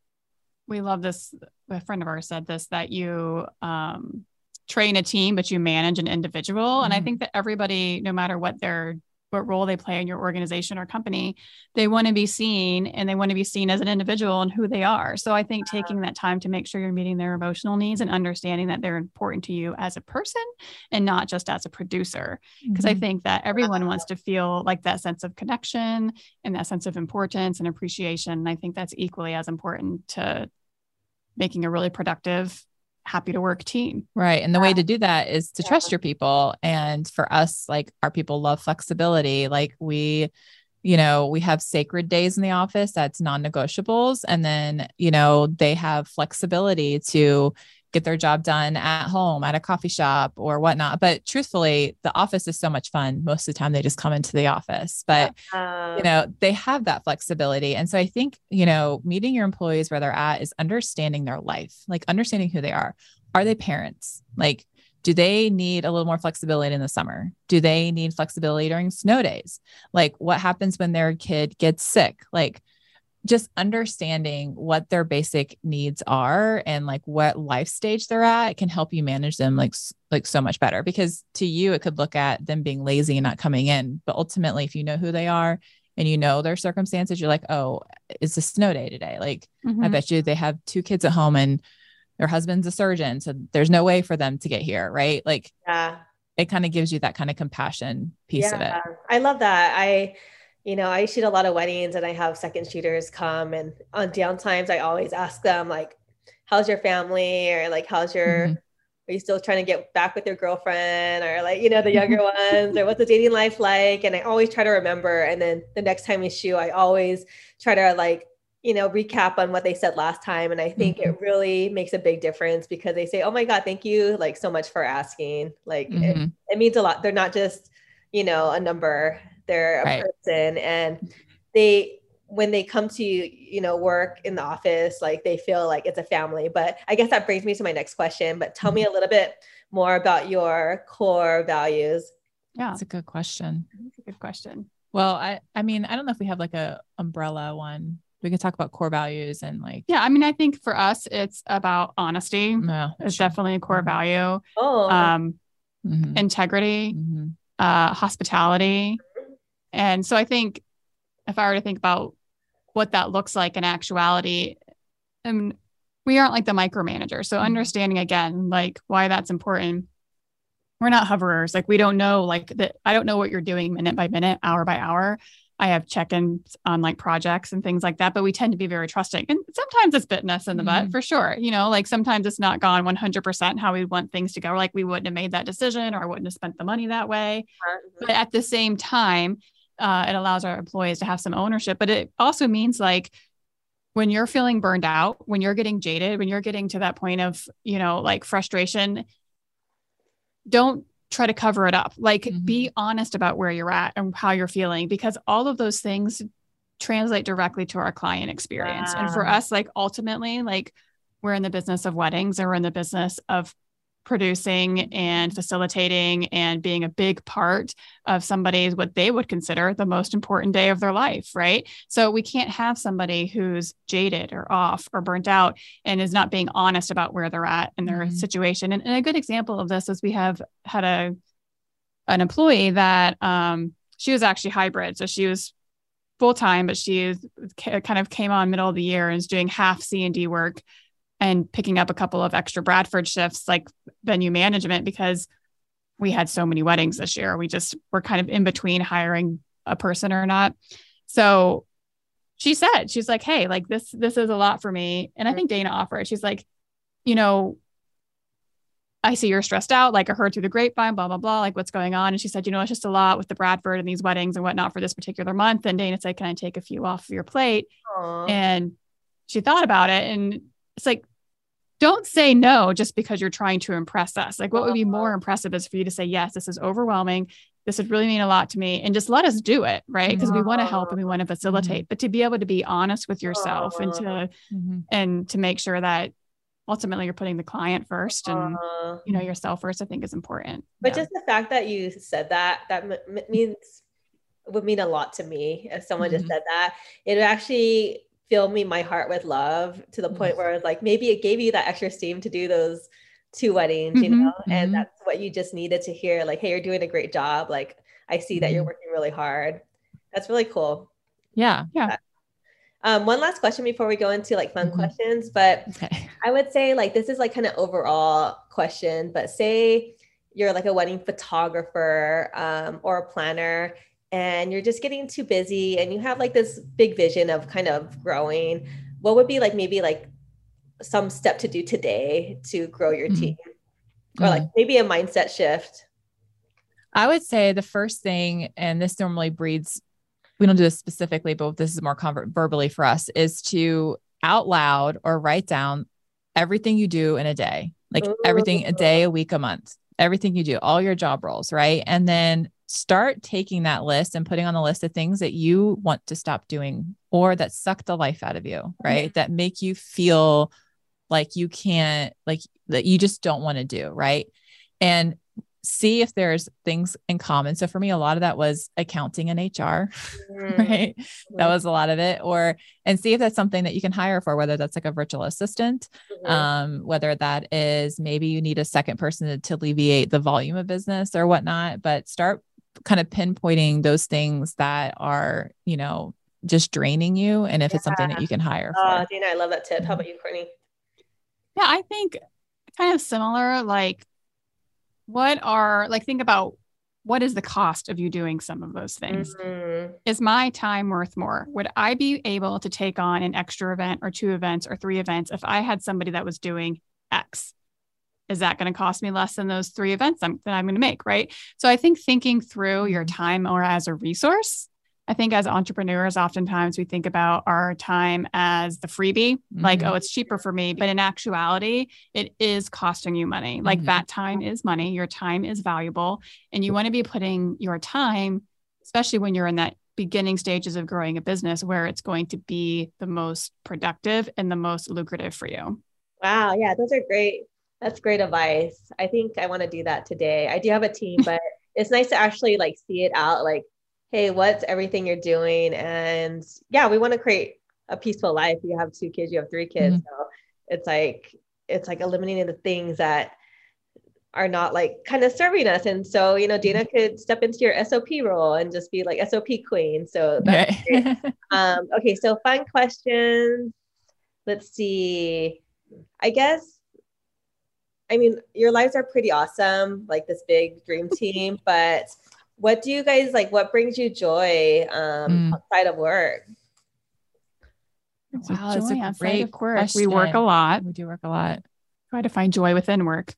we love this a friend of ours said this that you um train a team, but you manage an individual. Mm-hmm. And I mm-hmm. think that everybody, no matter what their what role they play in your organization or company, they want to be seen and they want to be seen as an individual and who they are. So I think taking that time to make sure you're meeting their emotional needs and understanding that they're important to you as a person and not just as a producer. Because mm-hmm. I think that everyone wants to feel like that sense of connection and that sense of importance and appreciation. And I think that's equally as important to making a really productive happy to work team. Right. And the way to um, do that is to yeah. trust your people. And for us, like our people love flexibility. Like we, you know, we have sacred days in the office that's non negotiables. And then, you know, they have flexibility to get their job done at home, at a coffee shop or whatnot. But truthfully, the office is so much fun. Most of the time they just come into the office, but you know, they have that flexibility. And so I think, you know, meeting your employees where they're at is understanding their life, like understanding who they are. Are they parents? Like, do they need a little more flexibility in the summer? Do they need flexibility during snow days? Like, what happens when their kid gets sick? Like, just understanding what their basic needs are and like what life stage they're at can help you manage them like like so much better. Because to you it could look at them being lazy and not coming in. But ultimately if you know who they are and you know their circumstances you're like oh it's a snow day today. Like mm-hmm. i bet you they have two kids at home and their husband's a surgeon so there's no way for them to get here right? Like yeah. it kind of gives you that kind of compassion piece yeah, of it. I love that. I you know, I shoot a lot of weddings and I have second shooters come and on downtimes I always ask them like, how's your family? Or like, how's your, mm-hmm. are you still trying to get back with your girlfriend? Or like, you know, the younger ones or what's the dating life like? And I always try to remember. And then the next time we shoot, I always try to like, you know, recap on what they said last time. And I think mm-hmm. it really makes a big difference because they say, oh my God, thank you like so much for asking. Like mm-hmm. it, it means a lot. They're not just, you know, a number they're a right. person and they when they come to you know work in the office like they feel like it's a family but i guess that brings me to my next question but tell me mm-hmm. a little bit more about your core values yeah that's a good question that's a good question well i i mean i don't know if we have like a umbrella one we can talk about core values and like yeah i mean i think for us it's about honesty no, it's sure. definitely a core mm-hmm. value oh um mm-hmm. integrity mm-hmm. uh hospitality and so I think if I were to think about what that looks like in actuality, I mean, we aren't like the micromanager. So mm-hmm. understanding again, like why that's important. We're not hoverers. Like we don't know, like that. I don't know what you're doing minute by minute, hour by hour. I have check-ins on like projects and things like that, but we tend to be very trusting. And sometimes it's bitten us in the mm-hmm. butt for sure. You know, like sometimes it's not gone 100% how we want things to go. Like we wouldn't have made that decision or I wouldn't have spent the money that way. Mm-hmm. But at the same time, uh, it allows our employees to have some ownership, but it also means like when you're feeling burned out, when you're getting jaded, when you're getting to that point of, you know, like frustration, don't try to cover it up. Like mm-hmm. be honest about where you're at and how you're feeling because all of those things translate directly to our client experience. And for us, like ultimately, like we're in the business of weddings and we're in the business of producing and facilitating and being a big part of somebody's what they would consider the most important day of their life, right? So we can't have somebody who's jaded or off or burnt out and is not being honest about where they're at in their mm-hmm. situation. And, and, a good example of this is we have had a an employee that um, she was actually hybrid, so she was full time, but she is, kind of came on middle of the year and is doing half C and D work and picking up a couple of extra Bradford shifts like venue management because we had so many weddings this year. We just were kind of in between hiring a person or not. So she said, she's like, Hey, like this, this is a lot for me. And I think Dana offered, she's like, you know, I see you're stressed out. Like I heard through the grapevine, blah, blah, blah. Like what's going on? And she said, you know, it's just a lot with the Bradford and these weddings and whatnot for this particular month. And Dana said, can I take a few off of your plate? Aww. And she thought about it and it's like don't say no just because you're trying to impress us. Like, what would be more uh-huh. impressive is for you to say, yes, this is overwhelming. This would really mean a lot to me. And just let us do it. Right. Because we want to help and we want to facilitate, mm-hmm. but to be able to be honest with yourself and to, mm-hmm. and to make sure that ultimately you're putting the client first and, uh, you know, yourself first, I think is important. But yeah. just the fact that you said that, that m- means would mean a lot to me if someone mm-hmm. just said that. It actually fill me my heart with love to the point where it's like maybe it gave you that extra steam to do those two weddings, you mm-hmm, know, mm-hmm. and that's what you just needed to hear. Like, hey, you're doing a great job. Like, I see that mm-hmm. you're working really hard. That's really cool. Yeah. Yeah. Um, one last question before we go into like fun mm-hmm. questions, but okay. I would say like this is like kind of overall question, but say you're like a wedding photographer um, or a planner and you're just getting too busy and you have like this big vision of kind of growing, what would be like maybe like some step to do today to grow your mm-hmm. team? Or like mm-hmm. maybe a mindset shift? I would say the first thing, and this normally breeds, we don't do this specifically, but this is more convert verbally for us, is to out loud or write down everything you do in a day, like Ooh. everything a day, a week, a month, everything you do, all your job roles, right? And then start taking that list and putting on the list of things that you want to stop doing or that suck the life out of you, right? Mm-hmm. That make you feel like you can't, like that you just don't want to do, right? And see if there's things in common. So for me, a lot of that was accounting and HR, Mm, right? That mhm, was a lot of it. Or, and see if that's something that you can hire for, whether that's like a virtual assistant, mhm. um, whether that is maybe you need a second person to, to alleviate the volume of business or whatnot, but start kind of pinpointing those things that are, you know, just draining you. And if it's something that you can hire for. Oh, Dana, I love that tip. How about you, Courtney? Yeah, I think kind of similar. Like, what are, like, think about what is the cost of you doing some of those things? Mhm. Is my time worth more? Would I be able to take on an extra event or two events or three events if I had somebody that was doing X? Is that going to cost me less than those three events I'm, that I'm going to make? Right. So I think thinking through your time or as a resource, I think as entrepreneurs, oftentimes we think about our time as the freebie, like, Mhm. oh, it's cheaper for me. But in actuality, it is costing you money. Like Mhm. that time is money. Your time is valuable. And you want to be putting your time, especially when you're in that beginning stages of growing a business where it's going to be the most productive and the most lucrative for you. Wow. Yeah, those are great. That's great advice. I think I want to do that today. I do have a team, but it's nice to actually like see it out like, hey, what's everything you're doing? And yeah, we want to create a peaceful life. You have two kids, you have three kids. So it's like, it's like eliminating the things that are not like kind of serving us. And so, you know, Dana could step into your SOP role and just be like SOP queen. So that's. Right. Um, okay, so fun questions. Let's see. I guess, I mean, your lives are pretty awesome, like this big dream team, but what do you guys like? What brings you joy um, Mm. outside of work? Wow, that's a great of work. We work a lot. we do work a lot. Try to find joy within work.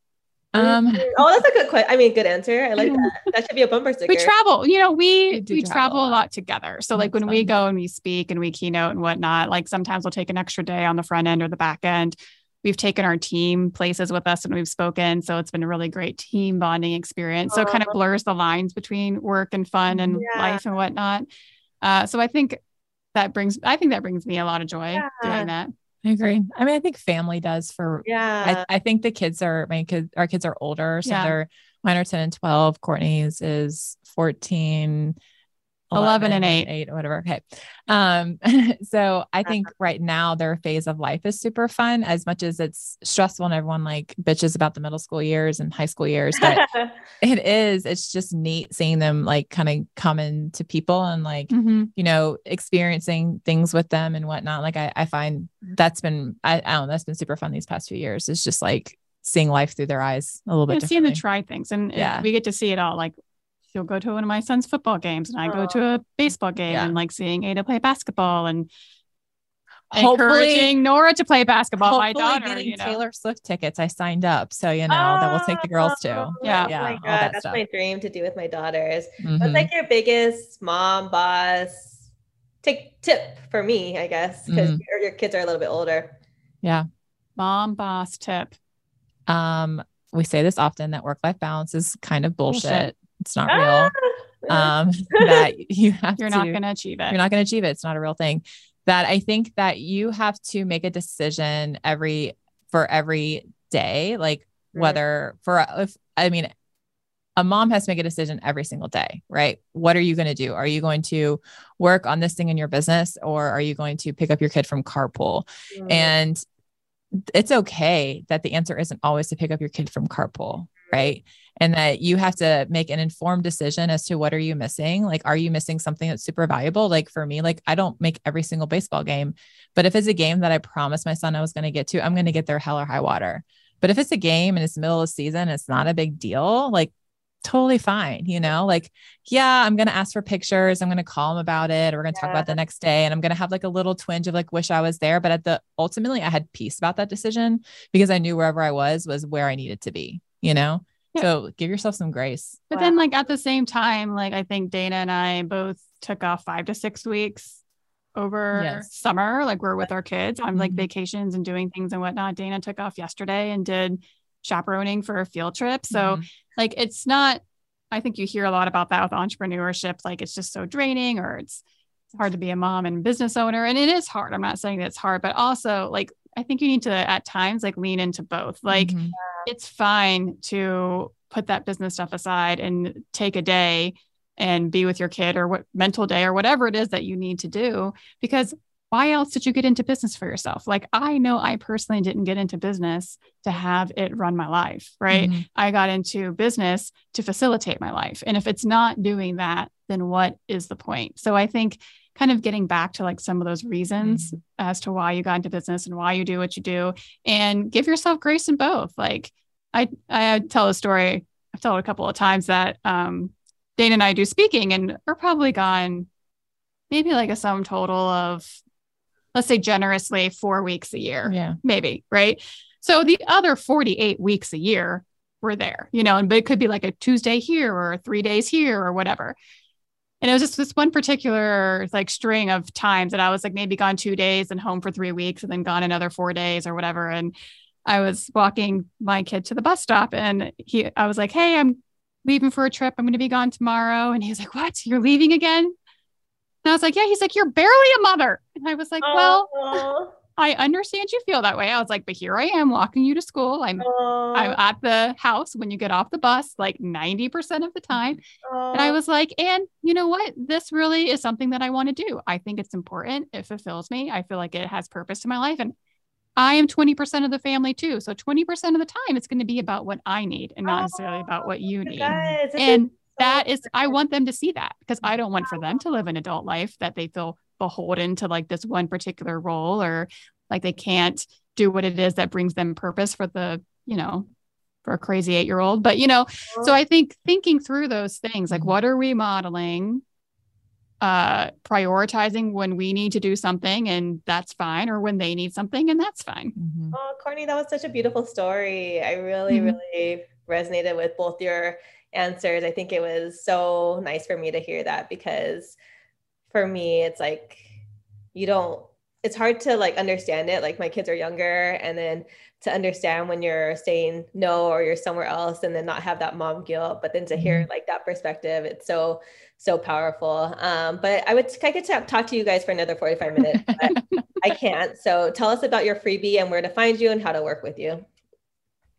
Um, oh, that's a good question. I mean, good answer. I like that. That should be a bumper sticker. we travel you know we We we travel travel, a a lot. lot together so like That's when we go and we speak and we keynote and whatnot like sometimes we'll take an extra day on the front end or the back end we've taken our team places with us and we've spoken so it's been a really great team bonding experience so it kind of blurs the lines between work and fun and Yeah. life and whatnot uh, so i think that brings i think that brings me a lot of joy Yeah. doing that I agree. I mean, I think family does for yeah. I, I think the kids are my kids our kids are older so Yeah. they're mine are 10 and 12 courtney's is 14 11 and eight. eight or whatever okay um so i think right now their phase of life is super fun as much as it's stressful and everyone like bitches about the middle school years and high school years but it is it's just neat seeing them like kind of come into people and like Mhm. you know, experiencing things with them and whatnot. Like I, I find that's been, I, I don't know, that's been super fun these past few years. It's just like seeing life through their eyes a little bit. seeing them try things and and Yeah. we get to see it all like she'll go to one of my son's football games and I go to a baseball game Yeah. and like seeing Ada play basketball and Hopefully- encouraging Nora to play basketball, my daughter. getting You know? Taylor Swift tickets. I signed up. So, you know, that will take the girls too. Oh, Yeah. Yeah, Oh my all God. that That's stuff. my dream to do with my daughters. Mhm. What's like your biggest mom boss take tip for me, I guess, because Mhm. your, your kids are a little bit older. Yeah, mom boss tip. um, we say this often that work life balance is kind of bullshit. Bullshit. It's not Ah! real. Um, that you have You're to, not going to achieve it. you're not going to achieve it. It's not a real thing. That I think that you have to make a decision every for every day, like Mhm. whether for if I mean a mom has to make a decision every single day, right? What are you going to do? Are you going to work on this thing in your business or are you going to pick up your kid from carpool? And it's okay that the answer isn't always to pick up your kid from carpool, right? And that you have to make an informed decision as to what are you missing? Like, are you missing something that's super valuable? Like for me, like I don't make every single baseball game, but if it's a game that I promised my son I was going to get to, I'm going to get there hell or high water. But if it's a game and it's middle of the season, it's not a big deal. Like totally fine, you know, like, yeah, I'm going to ask for pictures. I'm going to call him about it. We're going to talk about the next day. And I'm going to have like a little twinge of like, wish I was there. But at the ultimately, I had peace about that decision because I knew wherever I was was where I needed to be, you know? Yeah. So give yourself some grace. But Wow. then, like at the same time, like I think Dana and I both took off five to six weeks over Yes. summer. Like we're with our kids on like Mhm. vacations and doing things and whatnot. Dana took off yesterday and did chaperoning for a field trip. So Mhm. like it's not. I think you hear a lot about that with entrepreneurship. Like it's just so draining, or it's it's hard to be a mom and business owner, and it is hard. I'm not saying that it's hard, but also like I think you need to at times like lean into both. Like Mhm. it's fine to put that business stuff aside and take a day and be with your kid or what mental day or whatever it is that you need to do because why else did you get into business for yourself? Like, I know I personally didn't get into business to have it run my life, right? Mm-hmm. I got into business to facilitate my life. And if it's not doing that, then what is the point? So I think kind of getting back to like some of those reasons mm-hmm. as to why you got into business and why you do what you do and give yourself grace in both. Like, I, I tell a story, I've told a couple of times that um, Dana and I do speaking and we're probably gone maybe like a sum total of let's say generously four weeks a year. Yeah. Maybe. Right. So the other 48 weeks a year were there, you know, and but it could be like a Tuesday here or three days here or whatever. And it was just this one particular like string of times that I was like maybe gone two days and home for three weeks and then gone another four days or whatever. And I was walking my kid to the bus stop and he I was like, Hey, I'm leaving for a trip. I'm gonna be gone tomorrow. And he was like, What? You're leaving again? And I was like, yeah, he's like, you're barely a mother. And I was like, well, I understand you feel that way. I was like, but here I am walking you to school. I'm I'm at the house when you get off the bus, like 90% of the time. And I was like, and you know what? This really is something that I want to do. I think it's important. It fulfills me. I feel like it has purpose to my life. And I am 20% of the family too. So 20% of the time, it's going to be about what I need and not necessarily about what you need. And that is i want them to see that because i don't want for them to live an adult life that they feel beholden to like this one particular role or like they can't do what it is that brings them purpose for the you know for a crazy eight year old but you know so i think thinking through those things like what are we modeling uh prioritizing when we need to do something and that's fine or when they need something and that's fine mm-hmm. oh courtney that was such a beautiful story i really mm-hmm. really resonated with both your answers. I think it was so nice for me to hear that because for me, it's like you don't, it's hard to like understand it. Like my kids are younger, and then to understand when you're saying no or you're somewhere else and then not have that mom guilt, but then to hear mm-hmm. like that perspective, it's so, so powerful. Um, but I would, I could talk, talk to you guys for another 45 minutes, but I can't. So tell us about your freebie and where to find you and how to work with you.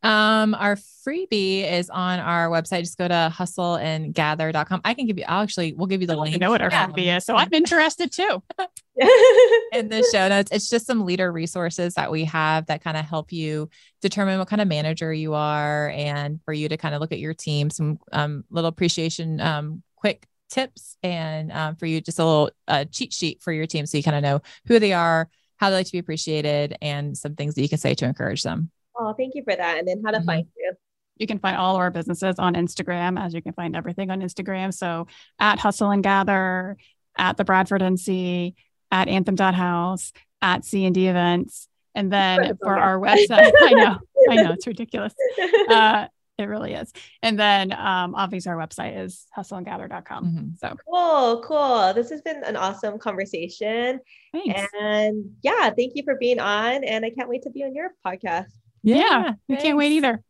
Um, our freebie is on our website. Just go to hustleandgather.com. I can give you, I'll actually, we'll give you the link. I know what our yeah. freebie is. So I'm interested too. in the show notes, it's just some leader resources that we have that kind of help you determine what kind of manager you are and for you to kind of look at your team, some um, little appreciation, um, quick tips and um, for you just a little uh, cheat sheet for your team so you kind of know who they are, how they like to be appreciated, and some things that you can say to encourage them. Oh, thank you for that. And then how to mm-hmm. find you. You can find all of our businesses on Instagram, as you can find everything on Instagram. So at Hustle and Gather, at the Bradford NC, at Anthem.house, at C and D events. And then for our website, I know, I know it's ridiculous. Uh, it really is. And then um, obviously our website is hustleandgather.com. Mm-hmm. So cool, cool. This has been an awesome conversation. Thanks. And yeah, thank you for being on. And I can't wait to be on your podcast. Yeah, yeah we can't wait either.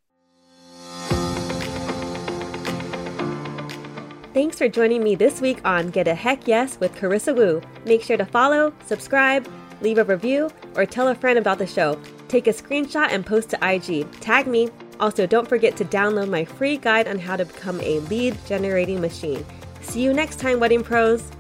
Thanks for joining me this week on Get a Heck Yes with Carissa Wu. Make sure to follow, subscribe, leave a review, or tell a friend about the show. Take a screenshot and post to IG. Tag me. Also, don't forget to download my free guide on how to become a lead generating machine. See you next time, Wedding Pros.